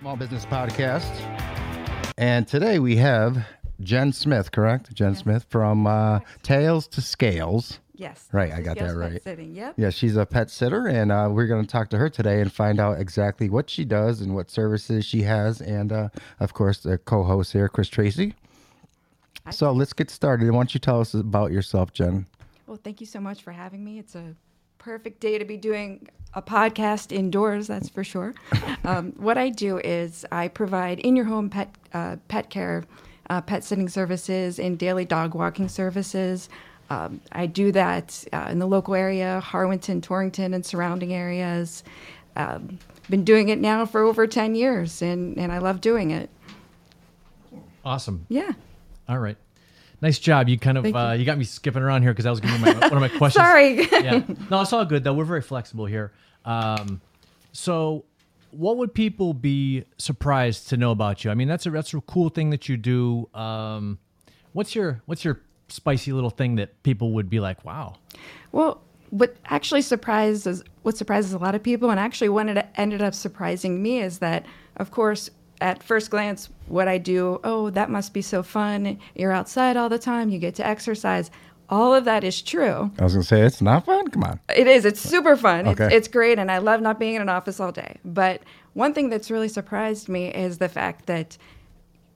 Small Business Podcast. And today we have Jenn Smith, correct? Jenn Smith from uh, Tails to Scales. Yes. Right, I got that right. Sitting. Yep. Yeah, she's a pet sitter, and uh, we're going to talk to her today and find out exactly what she does and what services she has. And uh, of course, the co host here, Chris Tracy. So let's get started. Why don't you tell us about yourself, Jenn? Well, thank you so much for having me. It's a perfect day to be doing a podcast indoors. That's for sure. um, what I do is I provide in your home pet uh, pet care, uh, pet sitting services, and daily dog walking services. Um, I do that uh, in the local area, Harwinton, Torrington, and surrounding areas. Um, been doing it now for over 10 years, and, and I love doing it. Awesome. Yeah. All right. Nice job. You kind of Thank you. uh, you got me skipping around here because I was giving you my, one of my questions. Sorry. yeah. No, it's all good though. We're very flexible here. Um, so, what would people be surprised to know about you? I mean, that's a that's a cool thing that you do. Um, what's your what's your spicy little thing that people would be like, wow? Well, what actually surprises what surprises a lot of people, and actually what it ended up surprising me is that, of course, at first glance, what I do, oh, that must be so fun. You're outside all the time. You get to exercise. All of that is true. I was going to say, it's not fun. Come on. It is. It's super fun. It's, Okay. it's great, and I love not being in an office all day. But one thing that's really surprised me is the fact that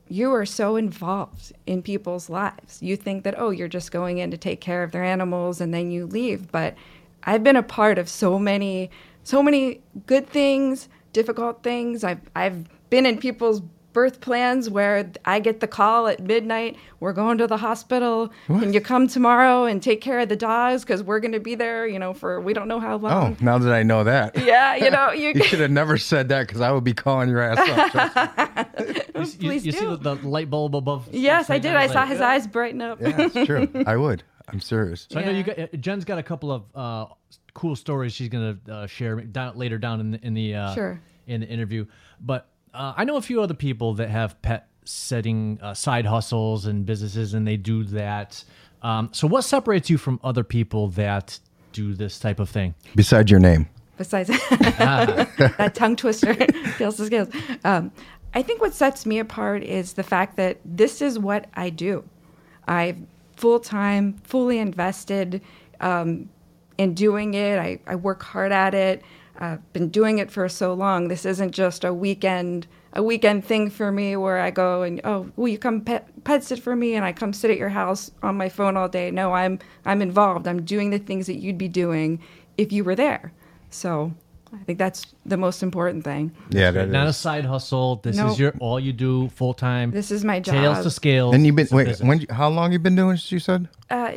you are so involved in people's lives. You think that, oh, you're just going in to take care of their animals and then you leave. But I've been a part of so many, so many good things, difficult things. I've, I've been in people's birth plans where I get the call at midnight, we're going to the hospital. Can you come tomorrow and take care of the dogs? Because we're going to be there, you know, for we don't know how long. Oh, now that I know that. Yeah, you know, you, You should have never said that because I would be calling your ass up. Trust me. You, s- you- Please you see the, the light bulb above? yes, I did. I like, saw his uh, eyes brighten up. yeah, it's true. I would. I'm serious. So I know you got uh, Jenn's got a couple of uh, cool stories she's gonna uh, share down later down in the in the uh, Sure. in the interview. But uh, I know a few other people that have pet setting uh, side hustles and businesses, and they do that. Um, so what separates you from other people that do this type of thing? Besides your name. besides that tongue twister, skills to skills. Um, I think what sets me apart is the fact that this is what I do. I full time, fully invested um, in doing it. I, I work hard at it. I've been doing it for so long. This isn't just a weekend a weekend thing for me where I go and oh, will you come pet, pet sit for me and I come sit at your house on my phone all day. No, I'm I'm involved. I'm doing the things that you'd be doing if you were there. So I think that's the most important thing. Yeah, that Not a side hustle. This No. is your all you do full time. This is my Tails job. to scales. And you've been It's a wait. business. When? How long you been doing? this, You said. Uh,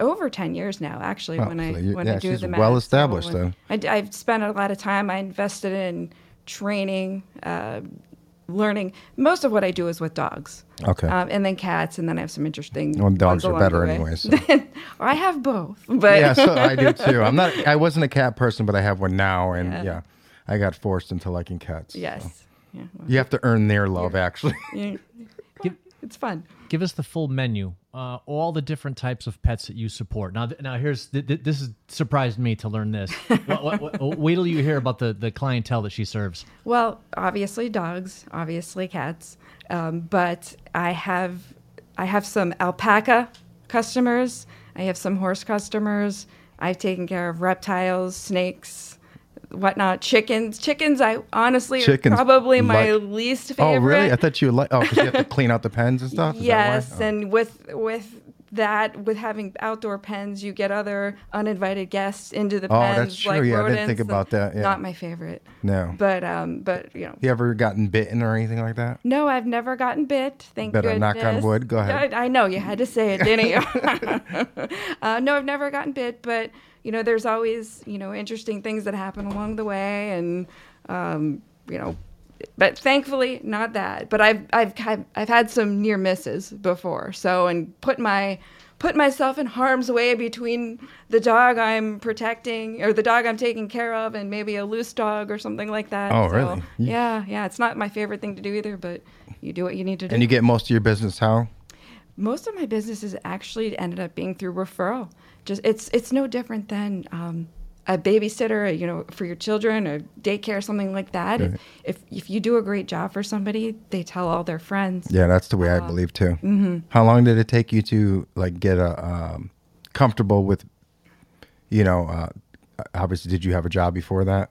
over 10 years now, actually, Oh, when I so you- when yeah, I do she's the math. well established So, then. I, d- I've spent a lot of time. I invested in training, uh, learning. Most of what I do is with dogs. Okay. Um, and then cats, and then I have some interesting. Well, dogs ones are along better the way. anyway, so. I have both, but yeah, so I do too. I'm not. I wasn't a cat person, but I have one now, and yeah, Yeah. I got forced into liking cats. so. yes, yeah, well, You have to earn their love, actually. yeah. Give- it's fun. give us the full menu, uh, all the different types of pets that you support. Now, th- now here's th- th- this has surprised me to learn this. what, what, what, wait till you hear about the the clientele that she serves. Well, obviously dogs, obviously cats, um, but I have I have some alpaca customers. I have some horse customers. I've taken care of reptiles, snakes, whatnot, chickens. Chickens, I honestly Chickens, probably my like- least favorite. oh, really? I thought you would like. Oh, because you have to clean out the pens and stuff. Is yes, Oh. and with with that, with having outdoor pens, you get other uninvited guests into the Oh, pens. that's true. Like Yeah, I didn't think about that, yeah. Not my favorite. no. But um, but you know, You ever gotten bitten or anything like that? no, I've never gotten bit. Thank Better goodness. knock on wood. Go ahead. I, I know you had to say it, didn't you? uh, no, I've never gotten bit, but you know, there's always you know interesting things that happen along the way, and um, you know, but thankfully not that. But I've I've had- I've had some near misses before. So and put my put myself in harm's way between the dog I'm protecting or the dog I'm taking care of and maybe a loose dog or something like that. Oh, So, really? Yeah, yeah. It's not my favorite thing to do either, but you do what you need to do. And you get most of your business how? Most of my businesses actually ended up being through referral. Just it's it's no different than um, a babysitter, you know, for your children, or daycare, something like that. If, if if you do a great job for somebody, they tell all their friends. Yeah, that's the way I believe too. Mm-hmm. How long did it take you to like get a um, comfortable with, you know, uh, obviously did you have a job before that?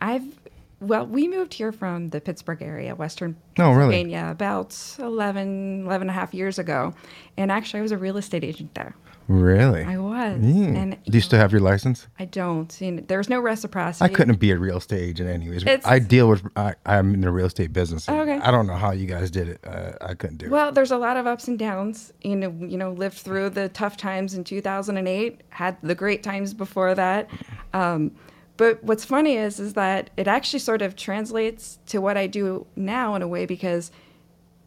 I've well, we moved here from the Pittsburgh area, Western Oh, really? Pennsylvania, about 11, 11 and a half years ago. And actually, I was a real estate agent there. Really? I was. Mm. And Do you still have your license? I don't. You know, there's no reciprocity. I couldn't be a real estate agent anyways. It's- I deal with I, I'm in the real estate business. Okay. I don't know how you guys did it. Uh, I couldn't do it. Well, there's a lot of ups and downs. You know, you know, lived through the tough times in 2008, had the great times before that. Um, but what's funny is, is that it actually sort of translates to what I do now in a way because,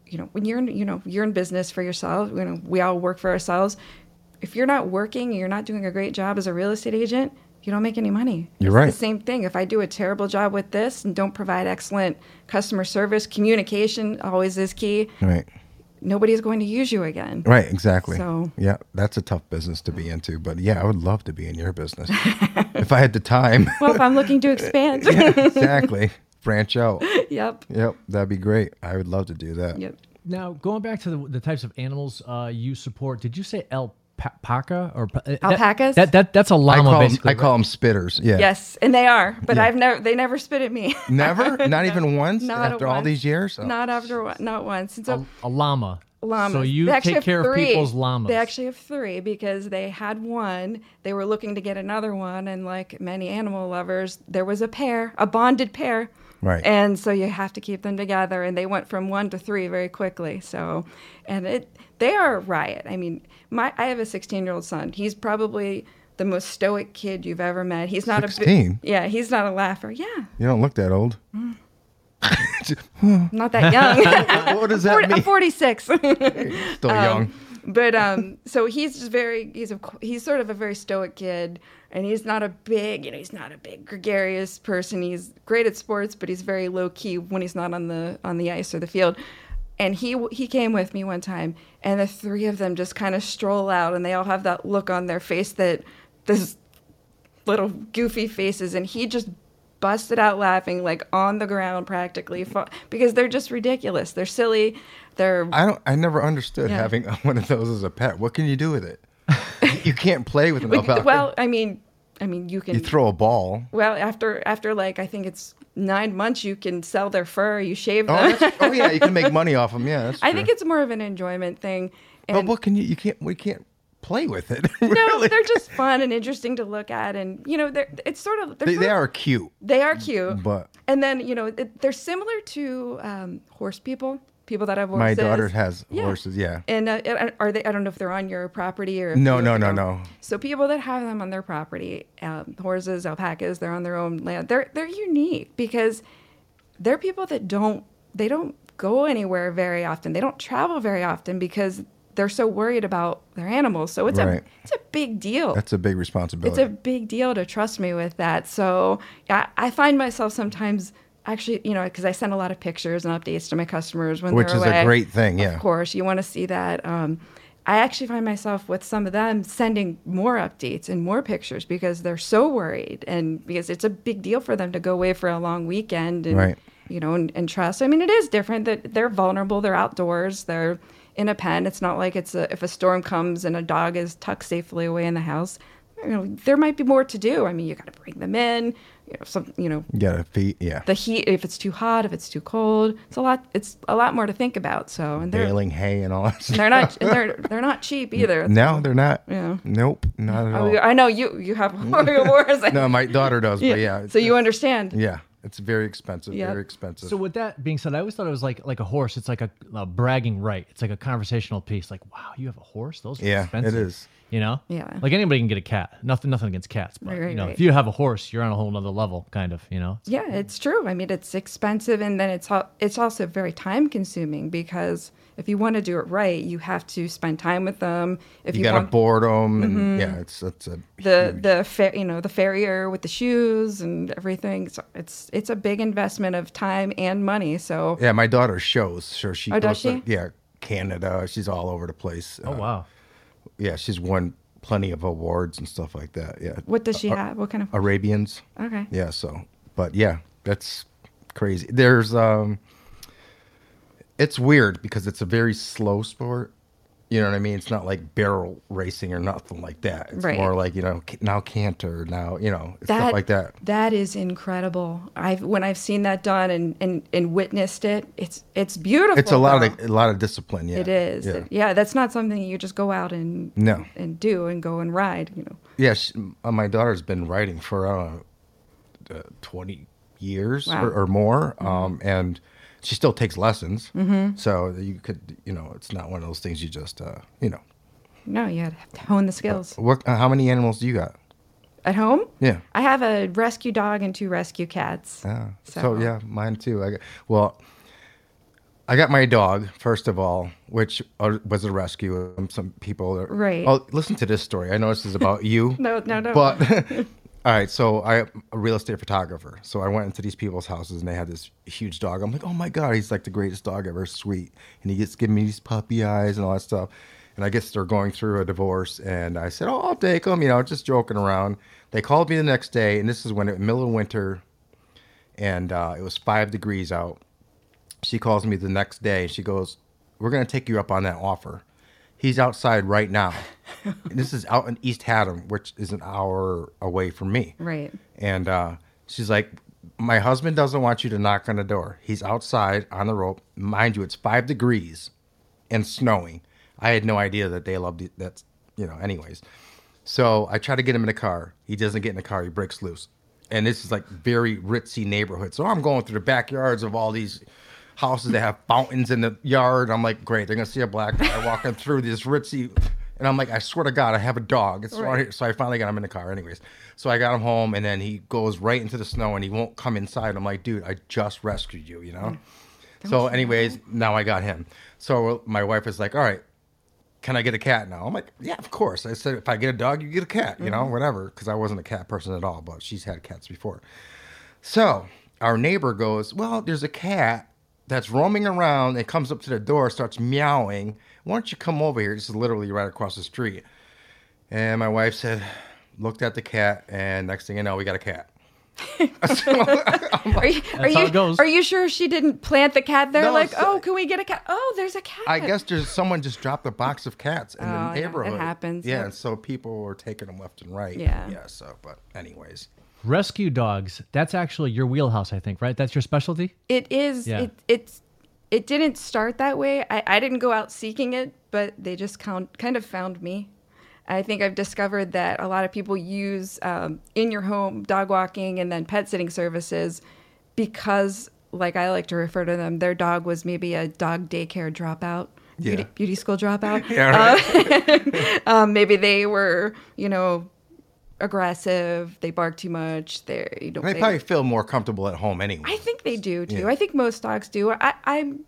you know, when you're in, you know, you're in business for yourself. You know, we all work for ourselves. If you're not working, you're not doing a great job as a real estate agent. You don't make any money. You're It's right. The same thing. If I do a terrible job with this and don't provide excellent customer service, communication always is key right. Nobody's going to use you again. Right, exactly. So- yeah, that's a tough business to be into. But yeah, I would love to be in your business if I had the time. Well, if I'm looking to expand. yeah, exactly. Branch out. yep. Yep, that'd be great. I would love to do that. Yep. Now, going back to the, the types of animals uh, you support, did you say alpaca or pa- uh, that- Alpacas? That, that that's a llama call 'em- basically. I call them spitters. Yeah. Yes, and they are, but Yeah. I've never they never spit at me. Never, not even once Not after all once. these years. Oh, Not after one, not once. And so a, a llama. llamas. So you take have care of people's llamas. They actually have three because they had one. They were looking to get another one, and like many animal lovers, there was a pair, a bonded pair. Right. And so you have to keep them together, and they went from one to three very quickly. So, and it they are a riot. I mean, my I have a 16 year old son. He's probably the most stoic kid you've ever met. He's not a 16? bi- yeah. He's not a laugher. Yeah, You don't look that old. not that young. what does that 40, I'm mean? 46. Still young. but um, so he's just very he's a he's sort of a very stoic kid, and he's not a big you know he's not a big gregarious person. He's great at sports, but he's very low key when he's not on the on the ice or the field. And he he came with me one time, and the three of them just kind of stroll out, and they all have that look on their face that this little goofy faces, and he just busted out laughing like on the ground practically because they're just ridiculous. They're silly. They're I don't. I never understood Yeah. having one of those as a pet. What can you do with it? You can't play with an alpaca. well, I mean, I mean, you can. you throw a ball. well, after after like I think it's nine months, you can sell their fur. You shave Oh, them. that's, oh yeah, you can make money off them. Yeah, that's I think it's more of an enjoyment thing. But what can you? You can't. We can't play with it. no, really. they're just fun and interesting to look at, and you know, they're it's sort of they're They, sort they of- are cute, they are cute. but and then you know it, they're similar to um, horse people, people that have horses. my daughter has Yeah. horses. Yeah. And uh, are they? I don't know if they're on your property or. No, no, no, no. So people that have them on their property, um, horses, alpacas, they're on their own land. They're they're unique because they're people that don't they don't go anywhere very often. They don't travel very often because they're so worried about their animals. So it's Right. a it's a big deal. That's a big responsibility. it's a big deal to trust me with that. So I, I find myself sometimes actually, you know, because I send a lot of pictures and updates to my customers when Which they're away. Which is a great thing. Yeah. Of course, you want to see that. Um, I actually find myself with some of them sending more updates and more pictures because they're so worried and because it's a big deal for them to go away for a long weekend and Right. you know and, and trust. I mean, it is different that they're vulnerable. They're outdoors. They're in a pen. It's not like it's a, if a storm comes and a dog is tucked safely away in the house. You know, there might be more to do. I mean, you got to bring them in. You know, some you know You gotta feed. Yeah. the heat if it's too hot, if it's too cold. It's a lot. It's a lot more to think about. So and they're Baling hay and all that. Stuff. they're not they're they're not cheap either. No, they're not. Yeah. Nope, not at Oh, all. I know you you have mm. wars. No, my daughter does, but yeah. So you understand. Yeah, it's very expensive. Yep. Very expensive. So with that being said, I always thought it was like like a horse. It's like a, a bragging right. It's like a conversational piece. Like, wow, you have a horse? Those are yeah, expensive. it is. You know? Yeah. Like anybody can get a cat. Nothing nothing against cats. But Right, right, you know, right. if you have a horse, you're on a whole nother level, kind of, you know? Yeah, it's true. I mean, it's expensive, and then it's al- it's also very time consuming because if you want to do it right, you have to spend time with them. If You, you, gotta want board them, and yeah, it's it's a the huge- the fa- you know the farrier with the shoes and everything, so it's it's a big investment of time and money. So yeah. My daughter shows, so she Oh, does goes to- she? yeah, Canada. She's all over the place. Oh Uh, wow. Yeah, she's won plenty of awards and stuff like that. Yeah. What does she have? What kind of? Arabians. Okay. Yeah. So, but yeah, that's crazy. There's um, it's weird because it's a very slow sport. You know what I mean? It's not like barrel racing or nothing like that. It's Right. more like you know now canter now you know That, stuff like that. That is incredible. I've when I've seen that done and, and, and witnessed it, it's it's beautiful. It's a lot though. of a lot of discipline. Yeah. It is. Yeah. Yeah. that's not something you just go out and No. and do and go and ride. You know. Yeah, she, uh, my daughter's been writing for uh, uh, 20 years Wow. or, or more, um, and she still takes lessons. Mm-hmm. So you could, you know, it's not one of those things you just, uh, you know. No, you had to hone the skills. What? Uh, how many animals do you got? At home, Yeah. I have a rescue dog and two rescue cats. Ah, so, So- yeah, mine too. I got, well, I got my dog first of all, which uh, was a rescue. Some people, are, Right. Oh, listen to this story. I know this is about you. No, no, no. But all right, so I'm a real estate photographer. So I went into these people's houses and they had this huge dog. I'm like, oh my god, he's like the greatest dog ever, sweet. And he gets giving me these puppy eyes and all that stuff. And I guess they're going through a divorce. And I said, oh, I'll take him. You know, just joking around. They called me the next day, and this is when it middle of winter, and uh, it was five degrees out. She calls me the next day. She goes, "We're gonna take you up on that offer." He's outside right now. and this is out in East Haddam, which is an hour away from me. Right. And uh, she's like, My husband doesn't want you to knock on the door. He's outside on the rope. Mind you, it's five degrees and snowing. I had no idea that they loved it. That's, you know, anyways. So I try to get him in the car. He doesn't get in the car. He breaks loose. And this is like very ritzy neighborhood. So I'm going through the backyards of all these houses that have fountains in the yard. I'm like, great. They're to see a black guy walking through this ritzy. And I'm like, I swear to God, I have a dog. It's right. Right. here. So I finally got him in the car, anyways. So I got him home, and then he goes right into the snow, and he won't come inside. I'm like, dude, I just rescued you, you know. So, anyways, now I got him. So my wife is like, all right, can I get a cat now? I'm like, yeah, of course. I said, if I get a dog, you get a cat, you know, whatever, because I wasn't a cat person at all, but she's had cats before. So our neighbor goes, well, there's a cat that's roaming around and comes up to the door, starts meowing. Why don't you come over here? This is literally right across the street. And my wife said, looked at the cat, and next thing you know, we got a cat. Are you, are That's how you, it goes. Are you sure she didn't plant the cat there? No, like, so- oh, can we get a cat? Oh, there's a cat. I guess there's someone just dropped a box of cats in Oh, yeah, the it happens, Yeah, yep. and so people were taking them left and right. Yeah. Yeah. So, but anyways, Rescue dogs. That's actually your wheelhouse, I think, right? That's your specialty. It is. Yeah. It, it's. It didn't start that way. I, I didn't go out seeking it, but they just count, kind of found me. I think I've discovered that a lot of people use um, in your home dog walking and then pet sitting services because, like I like to refer to them, their dog was maybe a dog daycare dropout, beauty, Yeah. beauty school dropout. yeah, right. um, maybe they were, you know, aggressive. They bark too much. They, you know, they probably feel more comfortable at home anyway. I think they do too. Yeah. I think most dogs do. I, I'm,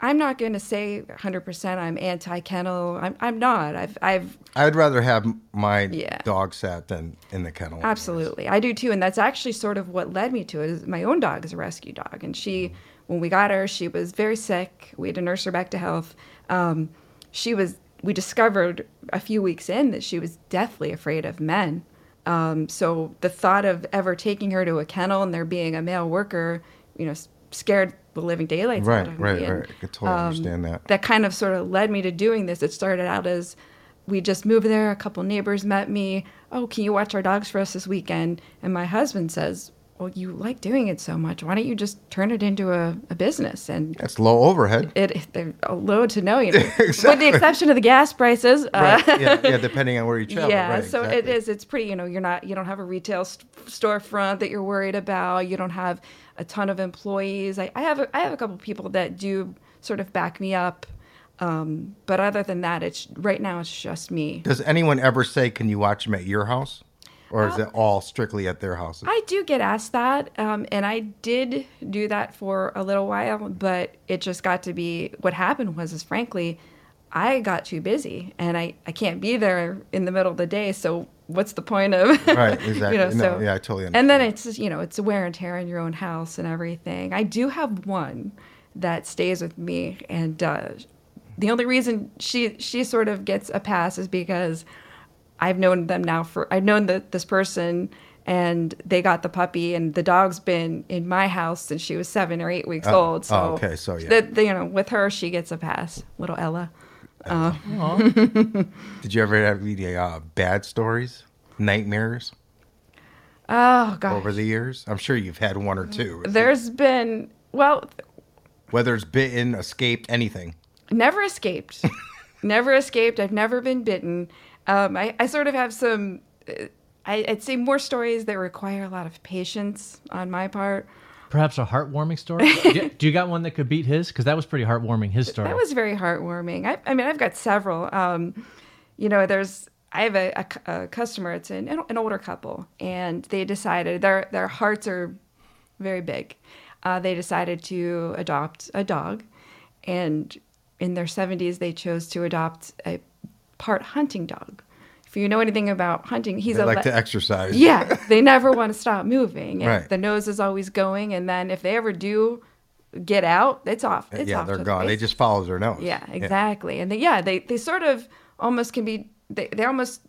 I'm not going to say 100% I'm anti kennel. I'm, I'm not. I've, I've I'd rather have my Yeah. dog sat than in the kennel. absolutely, I do too, and that's actually sort of what led me to it. Is my own dog is a rescue dog, and she, when we got her, she was very sick. We had to nurse her back to health. Um, she was. We discovered a few weeks in that she was deathly afraid of men. Um, so the thought of ever taking her to a kennel and there being a male worker, you know, scared the living daylights Right, out of right, me. And, right. I could totally um, understand that. that kind of sort of led me to doing this. It started out as we just moved there. A couple neighbors met me. Oh, can you watch our dogs for us this weekend? And my husband says, Well, you like doing it so much. Why don't you just turn it into a, a business? And That's low overhead. it, they're low to no, you know, with the exception of the gas prices. uh, Right. yeah, yeah, depending on where you travel. yeah, right, so it exactly. is. It's pretty. You know, you're not. You don't have a retail st- storefront that you're worried about. You don't have a ton of employees. I, I have. A, I have a couple people that do sort of back me up. Um, but other than that, it's right now it's just me. Does anyone ever say, "Can you watch them at your house," or is it all strictly at their houses? I do get asked that, um, and I did do that for a little while, but it just got to be what happened was, is frankly, I got too busy, and I, I can't be there in the middle of the day. So what's the point of Right, exactly. you know, No, so yeah, I totally understand. And then it's just, you know it's a wear and tear in your own house and everything. I do have one that stays with me, and uh, the only reason she she sort of gets a pass is because I've known them now for I've known that this person and they got the puppy and the dog's been in my house since she was seven or eight weeks Oh, old. So oh, okay, so yeah. the- the- you know, with her she gets a pass. Little Ella. Did you ever have any uh, bad stories, nightmares Oh gosh. over the years? I'm sure you've had one or two. There's been well, Whether it's bitten, escaped, anything. never escaped. never escaped. I've never been bitten. Um, I, I sort of have some, uh, I, I'd say more stories that require a lot of patience on my part. Perhaps a heartwarming story. do, you, do you got one that could beat his? Because that was pretty heartwarming. His story. That was very heartwarming. I, I mean, I've got several. Um, you know, there's, I have a, a a customer, it's an, an older couple, and they decided their, their hearts are very big. Uh, they decided to adopt a dog, and in their 70s, they chose to adopt a part hunting dog. If you know anything about hunting, he's They a like le- to exercise. yeah, they never want to stop moving. And Right. The nose is always going, and then if they ever do get out, it's off. It's yeah, off they're to the gone. They just follow their nose. Yeah, exactly. And they, yeah, they, they sort of almost can be, they, they're almost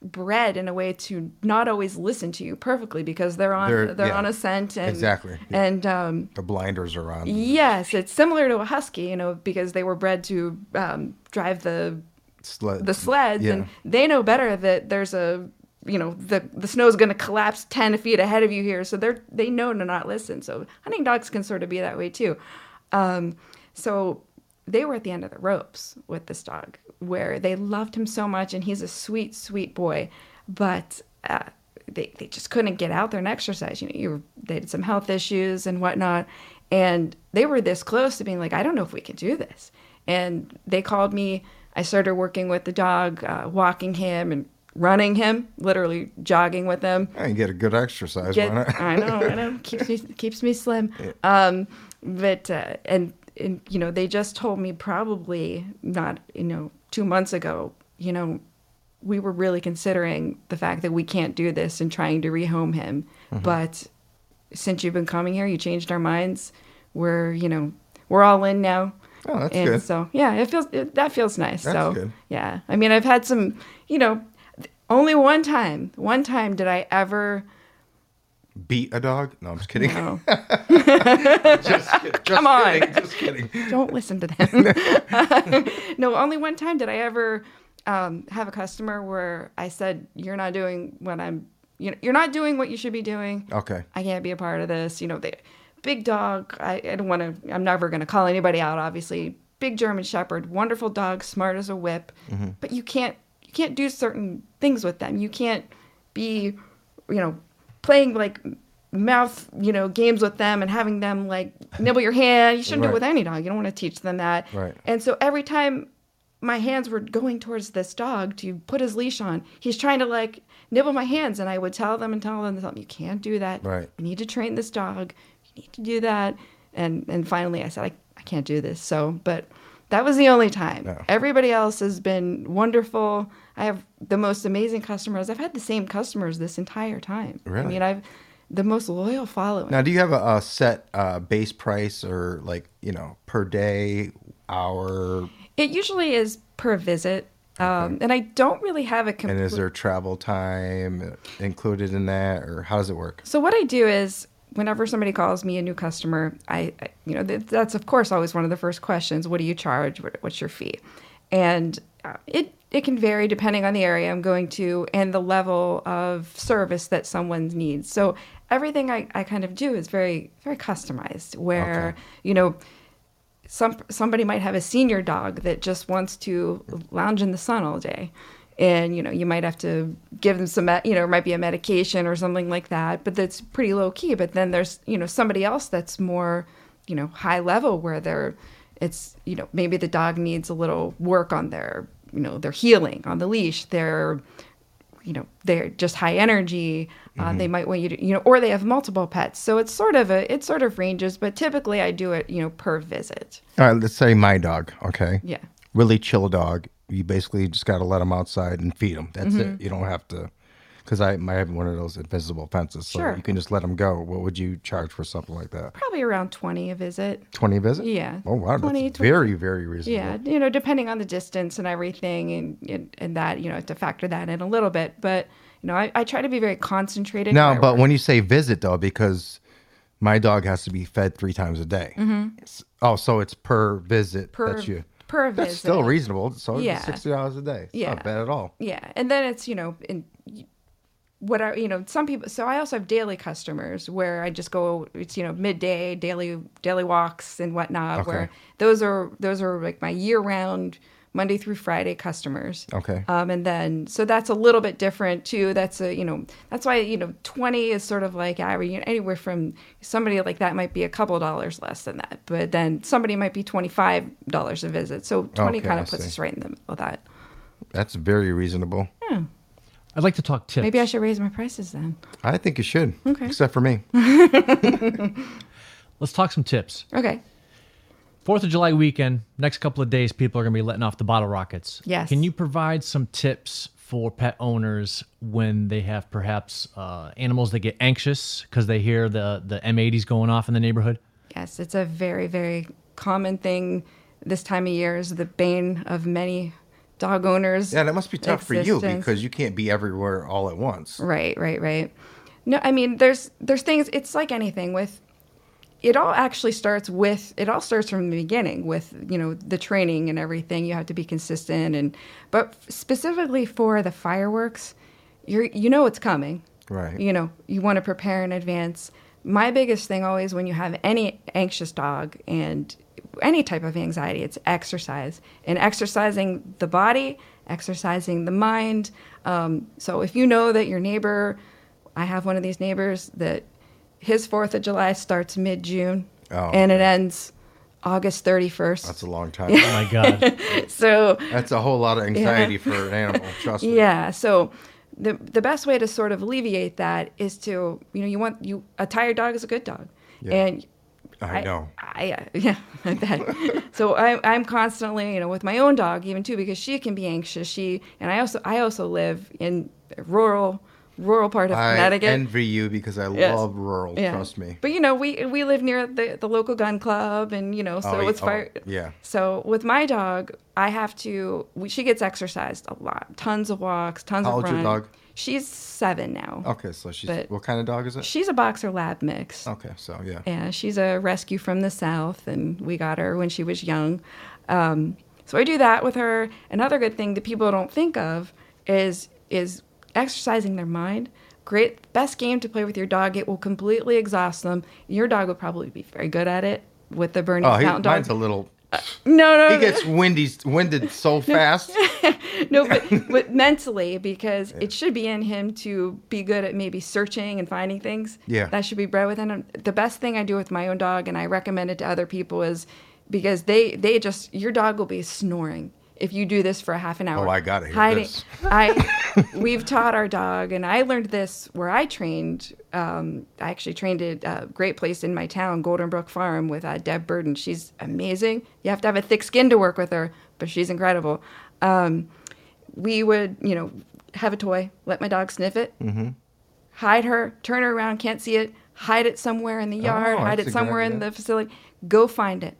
bred in a way to not always listen to you perfectly because they're on, They're- they're, yeah, on a scent. And, exactly, yeah. And, um, The blinders are on. yes, it's similar to a husky, you know, because they were bred to um, drive the, Sled. the sleds Yeah. and they know better that there's a, you know, the, the snow is going to collapse 10 feet ahead of you here. So they're, they know to not listen. So hunting dogs can sort of be that way too. Um, so they were at the end of the ropes with this dog where they loved him so much and he's a sweet sweet boy but uh, they, they just couldn't get out there and exercise you know you they had some health issues and whatnot and they were this close to being like i don't know if we can do this and they called me i started working with the dog uh, walking him and running him literally jogging with him I get a good exercise. get? I know, I know, keeps me keeps me slim. Um, but uh, and and you know they just told me probably not you know two months ago. You know, we were really considering the fact that we can't do this and trying to rehome him. Mm-hmm. But since you've been coming here, you changed our minds. We're you know we're all in now. Oh, that's and good. so yeah, it feels it, that feels nice. That's so good. yeah, I mean I've had some you know only one time one time did I ever Beat a dog? No, I'm just kidding. no. just. Just Come on. kidding. Just kidding. don't listen to them. no, only one time did I ever um, have a customer where I said, "You're not doing what I'm. You know, you're not doing what you should be doing. Okay. I can't be a part of this. You know, the big dog. I, I don't want to. I'm never going to call anybody out. Obviously, big German Shepherd, wonderful dog, smart as a whip. Mm-hmm. But you can't. You can't do certain things with them. You can't be, you know, playing like mouth, you know, games with them and having them like nibble your hand. You shouldn't do it with any dog. You don't want to teach them that. Right. And so every time my hands were going towards this dog to put his leash on, he's trying to like nibble my hands, and I would tell them and tell them, tell them you can't do that. Right. You need to train this dog. You need to do that. And and finally, I said, I, I can't do this. So, but that was the only time. No. Everybody else has been wonderful. I have the most amazing customers. I've had the same customers this entire time. I mean, I've the most loyal following. Now, do you have a, a set uh, base price or like you know per day, hour, It usually is per visit. Um, and I don't really have a and is there travel time included in that, or how does it work? So what I do is whenever somebody calls me a new customer, I, I you know, th- that's of course always one of the first questions. What do you charge? What, what's your fee? And uh, it it can vary depending on the area I'm going to and the level of service that someone needs. So everything I, I kind of do is very very customized. Where Okay. you know some somebody might have a senior dog that just wants to lounge in the sun all day and you know you might have to give them some you know it might be a medication or something like that but that's pretty low key but then there's you know somebody else that's more you know high level where they're it's you know maybe the dog needs a little work on their you know their heeling on the leash they're you know they're just high energy uh, they might want you to you know or they have multiple pets so it's sort of a it sort of ranges but typically i do it you know per visit All right, let's say my dog. Okay. yeah Really chill dog. You basically just got to let them outside and feed them. That's Mm-hmm. it. You don't have to because I, I have one of those invisible fences, so Sure. you can just let them go. What would you charge for something like that? Probably around 20 a visit. Twenty a visit? Yeah. Oh wow, 20, that's 20. very very reasonable. Yeah, you know, depending on the distance and everything, and and, and that you know to factor that in a little bit. But you know, I, I try to be very concentrated. No, but work. when you say visit though, because my dog has to be fed three times a day. S- Oh, so it's per visit Mm-hmm. per that you. Per That's visit. still reasonable. So Yeah. sixty dollars a day. It's Yeah. not bad at all. Yeah, and then it's you know in what I you know some people. So I also have daily customers where I just go. It's you know midday daily daily walks and whatnot. Okay. Where those are those are like my year round Monday through Friday customers. Okay. Um, and then so that's a little bit different too. That's a you know that's why you know twenty is sort of like average. You know, anywhere from somebody like that might be a couple dollars less than that, but then somebody might be twenty five dollars a visit. So twenty Okay, kind I of puts see. us right in the middle of that. That's very reasonable. Yeah. I'd like to talk tips. Maybe I should raise my prices then. I think you should. Okay. Except for me. Let's talk some tips. Okay. Fourth of July weekend, next couple of days, people are going to be letting off the bottle rockets. Yes. Can you provide some tips for pet owners when they have perhaps uh, animals that get anxious because they hear the, the M80s going off in the neighborhood? Yes, it's a very, very common thing this time of year is the bane of many dog owners. Yeah, that must be tough for you because you can't be everywhere all at once. Right, right, right. No, I mean there's there's things it's like anything with it all actually starts with it all starts from the beginning with you know the training and everything. You have to be consistent and but specifically for the fireworks you're you know it's coming. Right. you know you want to prepare in advance. My biggest thing always when you have any anxious dog and any type of anxiety it's exercise and exercising the body exercising the mind. Um, so if you know that your neighbor i have one of these neighbors that his fourth of july starts mid-june Oh, and it ends august 31st That's a long time. Oh my God. so That's a whole lot of anxiety for an animal. Trust me. Yeah. So the the best way to sort of alleviate that is to you know you want you a tired dog is a good dog, Yeah. and I know. I, uh, yeah, I bet. so I, I'm constantly, you know, with my own dog, even too, because she can be anxious. She and I also, I also live in a rural, rural part of I Connecticut. envy you because I Yes. love rural. Yeah. Trust me. But you know, we we live near the the local gun club, and you know, so Oh, it's oh, fire. yeah. So with my dog, I have to. We, she gets exercised a lot, tons of walks, tons How of old's your dog? She's seven now. Okay, so she's But- what kind of dog is it? She's a boxer lab mix. Okay, so yeah. Yeah, she's a rescue from the south, and we got her when she was young. Um, so I do that with her. Another good thing that people don't think of is is exercising their mind. Great, best game to play with your dog. It will completely exhaust them. Your dog would probably be very good at it with the Bernese Oh, he, Mountain Dog. mine's a little. Uh, no, no, He gets windy, winded so fast. no, but, but mentally, because it should be in him to be good at maybe searching and finding things. Yeah. That should be bred within him. The best thing I do with my own dog, and I recommend it to other people, is because they they just your dog will be snoring if you do this for a half an hour. Oh, I got it. Hiding- this. I we've taught our dog, and I learned this where I trained. Um, I actually trained at a great place in my town, Golden Brook Farm, with uh, Deb Burden. She's amazing. You have to have a thick skin to work with her, but she's incredible. Um, we would, you know, have a toy, let my dog sniff it, Mm-hmm. hide her, turn her around, can't see it, hide it somewhere in the yard, Oh, hide it somewhere in the facility, go find it.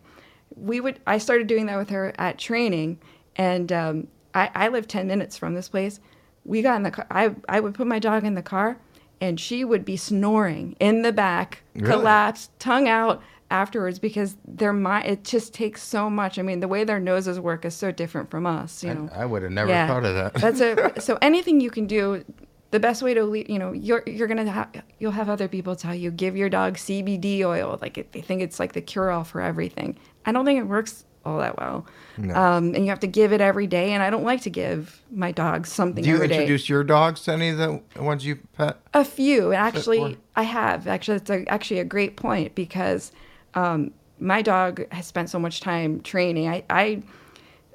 We would, I started doing that with her at training, and um, I, I live 10 minutes from this place. We got in the car, I, I would put my dog in the car, and she would be snoring in the back, Really? collapsed, tongue out afterwards because their mind, it just takes so much. I mean, the way their noses work is so different from us, you know. I, I would have never thought of that. That's a so anything you can do. The best way to you know you're you're gonna ha- you'll have other people tell you give your dog CBD oil like it, they think it's like the cure all for everything. I don't think it works all that well, No. um, and you have to give it every day. And I don't like to give my dogs something Do you every day. introduce your dogs to any of the ones you pet? A few, actually, I have. Actually, it's a, actually a great point because um, my dog has spent so much time training. I, I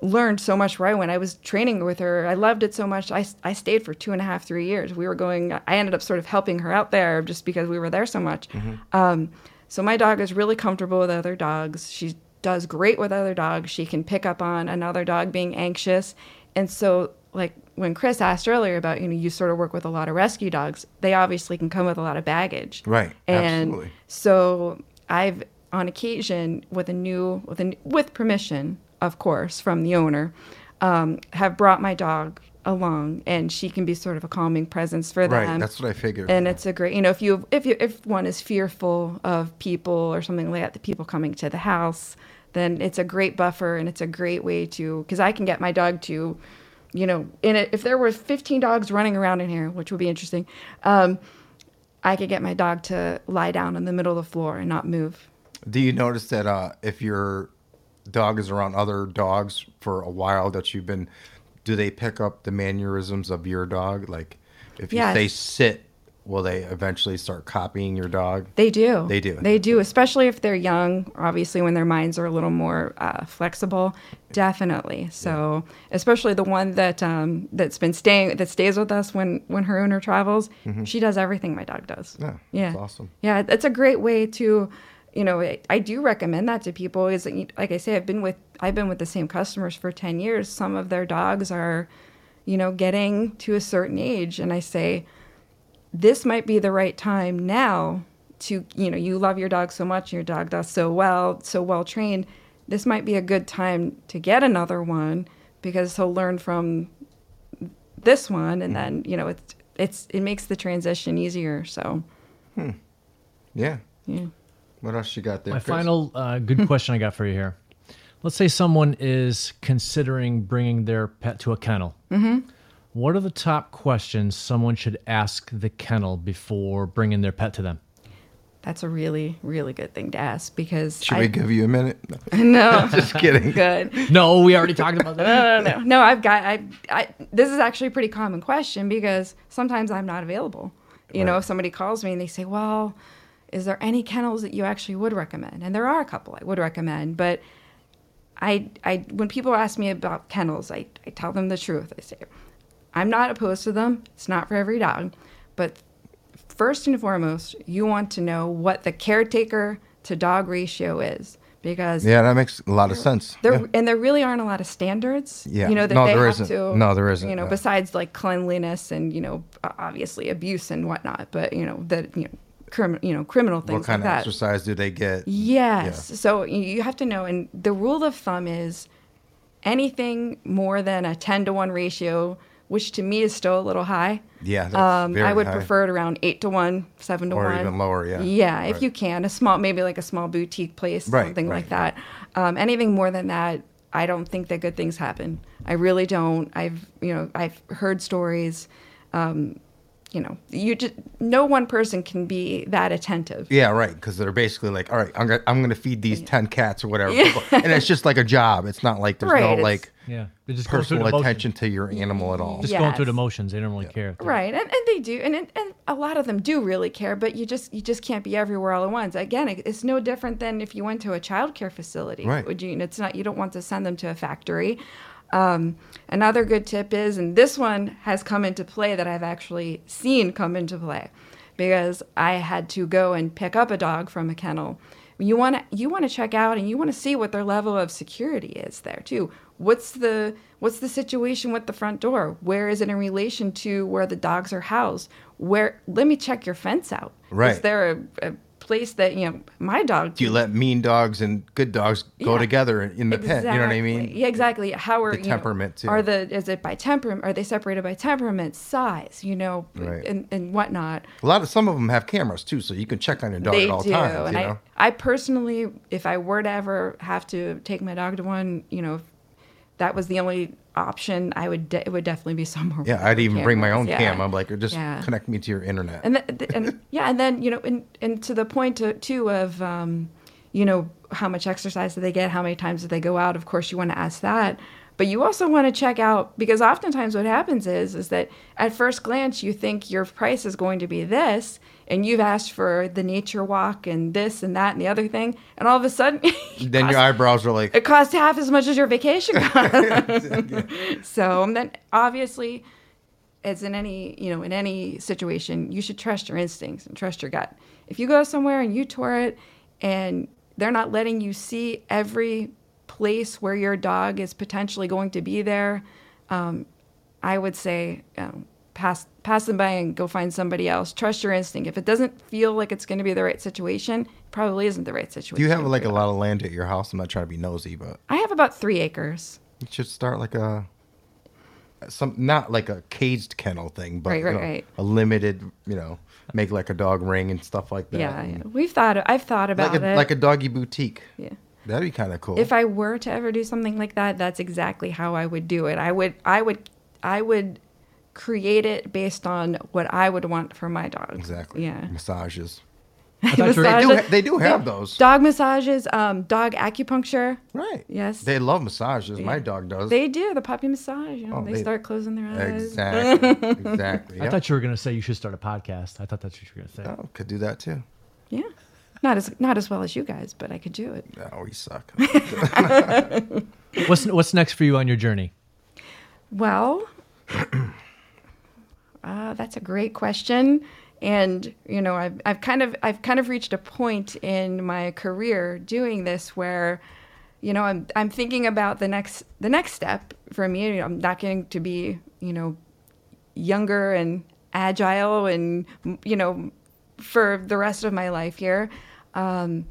learned so much right when I was training with her. I loved it so much. I, I stayed for two and a half, three years. We were going, I ended up sort of helping her out there just because we were there so much. Um, so my dog is really comfortable with other dogs. She does great with other dogs. She can pick up on another dog being anxious. And so, like, when Chris asked earlier about you know you sort of work with a lot of rescue dogs, they obviously can come with a lot of baggage. Right, And absolutely. so I've on occasion with a new with a with permission, of course, from the owner, um, have brought my dog along, and she can be sort of a calming presence for them. Right, that's what I figured. And it's a great, you know, if you if you if one is fearful of people or something like that, the people coming to the house, then it's a great buffer and it's a great way to because I can get my dog to, you know, in it if there were 15 dogs running around in here, which would be interesting, um, I could get my dog to lie down in the middle of the floor and not move. Do you notice that uh, if your dog is around other dogs for a while that you've been, do they pick up the mannerisms of your dog? Like if you Yes. say sit, will they eventually start copying your dog? They do. They do. They do, especially if they're young. Obviously, when their minds are a little more uh, flexible, definitely. So, especially the one that um, that's been staying that stays with us when when her owner travels, she does everything my dog does. Mm-hmm. Yeah, yeah, that's awesome. Yeah, that's a great way to, you know, I, I do recommend that to people. Is like I say, I've been with I've been with the same customers for ten years. Some of their dogs are, you know, getting to a certain age, and I say this might be the right time now to you know you love your dog so much your dog does so well so well trained this might be a good time to get another one because he'll learn from this one and hmm. then you know it's it's it makes the transition easier so hmm. Yeah. yeah What else you got there? My Chris? final uh, good question I got for you here. Let's say someone is considering bringing their pet to a kennel. Mm-hmm. What are the top questions someone should ask the kennel before bringing their pet to them? that's a really really good thing to ask because Should I, we give you a minute? no Just kidding. good No, we already talked about that. no, no, no. No, I've got. I, I. This is actually a pretty common question because sometimes I'm not available. You know, if somebody calls me and they say, "Well, is there any kennels that you actually would recommend?" And there are a couple I would recommend, but I, I, when people ask me about kennels, I, I tell them the truth. I say, I'm not opposed to them. It's not for every dog, but first and foremost, you want to know what the caretaker to dog ratio is because Yeah, that makes a lot of sense. there Yeah. and there really aren't a lot of standards. Yeah. You know that No, they there have isn't. to. No, there isn't, You know, besides like cleanliness and you know obviously abuse and whatnot, but you know that you know criminal you know criminal things What kind like of that. exercise do they get? Yes. So you- have to know, and the rule of thumb is anything more than a ten to one ratio, which to me is still a little high. Yeah, that's Um, I would high. prefer it around eight to one, seven to Or one, even lower, yeah. Yeah, if you can, a small, maybe like a small boutique place, Right, something like right. that. Um, anything more than that, I don't think that good things happen. I really don't. I've, you know, I've heard stories. Um, you know, you just no one person can be that attentive. Yeah, right. Because they're basically like, all right, I'm gonna I'm gonna feed these ten cats or whatever, Yeah. and it's just like a job. It's not like there's Right, no like Yeah, they're just personal attention to your animal at all. Just going through the Yes. motions. They don't really care. Right, and, and they do, and, and and a lot of them do really care, but you just you just can't be everywhere all at once. Again, it's no different than if you went to a child care facility. Right. Would you? It's not. You don't want to send them to a factory. Um, another good tip is, and this one has come into play that I've actually seen come into play, because I had to go and pick up a dog from a kennel. You want to you want to check out and you want to see what their level of security is there too. What's the what's the situation with the front door? Where is it in relation to where the dogs are housed? Where let me check your fence out. Right. Is there a, a place that you know my dog? Do you let mean dogs and good dogs go Yeah. together in the pen? You know what I mean? Exactly. Yeah, exactly. How are The you know, temperament, too. Are the is it by temperament? Are they separated by temperament, size? You know, Right. and and whatnot. A lot of some of them have cameras too, so you can check on your dog they at all do, times. and you I know? I personally, if I were to ever have to take my dog to one, you know, that was the only option, I would de- it would definitely be somewhere. Yeah, I'd even bring my own Yeah. cam. I'm like, or just Yeah. connect me to your internet. and th- and yeah, and then you know, and and to the point to, too of, um, you know, how much exercise do they get? How many times do they go out? Of course, you want to ask that, but you also want to check out because oftentimes what happens is is that at first glance you think your price is going to be this, and you've asked for the nature walk and this and that and the other thing, and all of a sudden, then your eyebrows are like, it costs half as much as your vacation cost. so and then obviously, as in any you know in any situation, you should trust your instincts and trust your gut. If you go somewhere and you tour it, and they're not letting you see every place where your dog is potentially going to be there, um, I would say um, pass pass them by and go find somebody else. Trust your instinct. If it doesn't feel like it's going to be the right situation, it probably isn't the right situation. Do you have like a lot of land at your house? I'm not trying to be nosy, but I have about three acres. you should start like a some not like a caged kennel thing, but Right, right, you know, right. a limited, you know, make like a dog ring and stuff like that. Yeah, yeah, we've thought. I've thought about like a it. like a doggy boutique. yeah. That'd be kind of cool. If I were to ever do something like that, that's exactly how I would do it. I would, I would, I would create it based on what I would want for my dog. exactly. Yeah. Massages. I thought you were- They do, they do have those. Dog massages, um, dog acupuncture. Right. Yes. They love massages. My dog does. They do the puppy massage. You know, Oh, they, they- start closing their eyes. exactly. exactly. I thought you were going to say you should start a podcast. I thought that's what you were going to say. Oh, could do that too. Yeah, not as not as well as you guys, but I could do it. No, we suck. What's what's next for you on your journey? Well, uh, that's a great question. And you know, I've, I've kind of I've kind of reached a point in my career doing this where, you know, I'm I'm thinking about the next the next step for me. You know, I'm not getting to be you know younger and agile and you know for the rest of my life here. Um,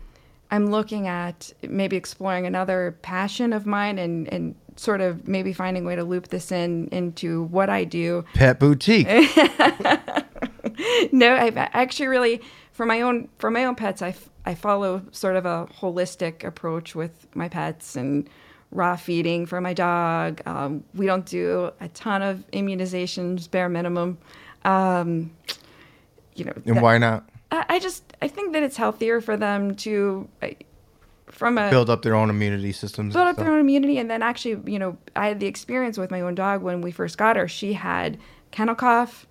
I'm looking at maybe exploring another passion of mine and, and sort of maybe finding a way to loop this in into what I do. Pet boutique. no, I've actually really for my own for my own pets, I, f- I follow sort of a holistic approach with my pets and raw feeding for my dog. Um, we don't do a ton of immunizations, bare minimum. Um, you know, and that- why not I, I just I think that it's healthier for them to. I, from a build up their own immunity systems? build up their own immunity and then actually you know i had the experience with my own dog when we first got her she had kennel cough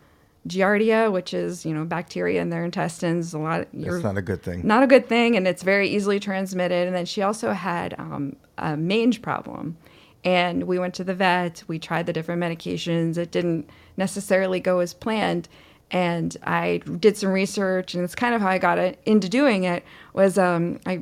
giardia which is you know bacteria in their intestines a lot That's not a good thing. not a good thing and it's very easily transmitted and then she also had um, a mange problem and we went to the vet we tried the different medications it didn't necessarily go as planned and i did some research and it's kind of how i got it, into doing it was um, i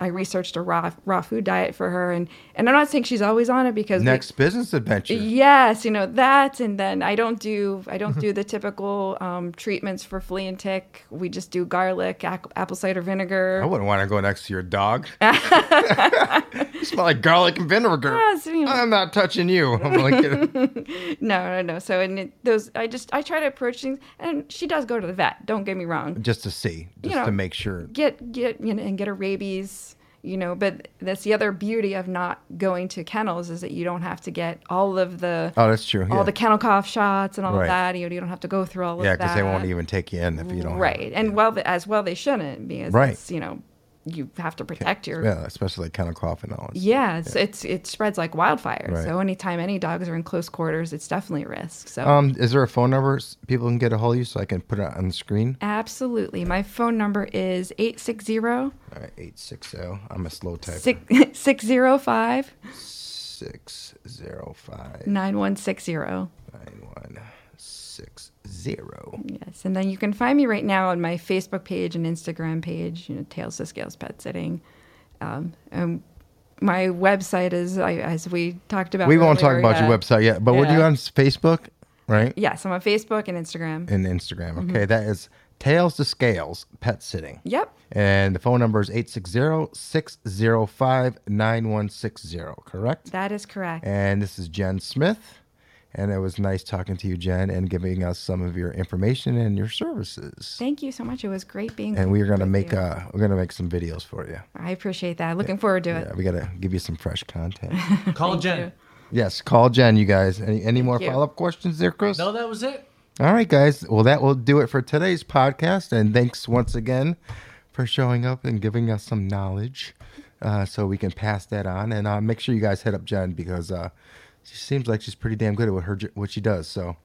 I researched a raw raw food diet for her, and, and I'm not saying she's always on it because we- Next business adventure. Yes, you know that, and then I don't do I don't do the typical um, treatments for flea and tick. We just do garlic, ac- apple cider vinegar. I wouldn't want to go next to your dog. you smell like garlic and vinegar. You know. I'm not touching you. I'm like, No, no, no. So and it, those I just I try to approach things, and she does go to the vet. Don't get me wrong. just to see, just know, to make sure. Get get you know and get her rabies. You know, but that's the other beauty of not going to kennels is that you don't have to get all of the Oh, that's true. all yeah. the kennel cough shots and all Right. of that. You know, you don't have to go through all of yeah, that. because they won't even take you in if you don't. right and well as well they shouldn't because Right. it's, you know you have to protect your Yeah, especially like kennel cough and all. yeah, it's, it's it spreads like wildfire Right. so anytime any dogs are in close quarters it's definitely a risk so Um, is there a phone number people can get a hold of you so I can put it on the screen? absolutely my phone number is 860 All right, eight six zero. I'm a slow type. 605 Six zero five 9160 nine one six zero. yes and then you can find me right now on my facebook page and instagram page you know tails to scales pet sitting um, and my website is I, as we talked about We won't talk about yeah. your website yet, but we're Yeah. you on Facebook, right? Yes, I'm on Facebook and Instagram. And Instagram. Mm-hmm. Okay, that is Tails to Scales Pet Sitting. Yep. And the phone number is 860-605-9160, correct? That is correct. And this is Jenn Smith. And it was nice talking to you, Jenn, and giving us some of your information and your services. Thank you so much. It was great being And we're gonna make you. uh we're gonna make some videos for you. I appreciate that. Looking forward to it. Yeah, we gotta give you some fresh content. Call Jenn. you. yes, call Jenn, you guys. Any any more follow up questions there, Chris? No, that was it. All right, guys. Well, that will do it for today's podcast. And thanks once again for showing up and giving us some knowledge uh, so we can pass that on. And uh, make sure you guys hit up Jenn because uh, she seems like she's pretty damn good at what her what she does. So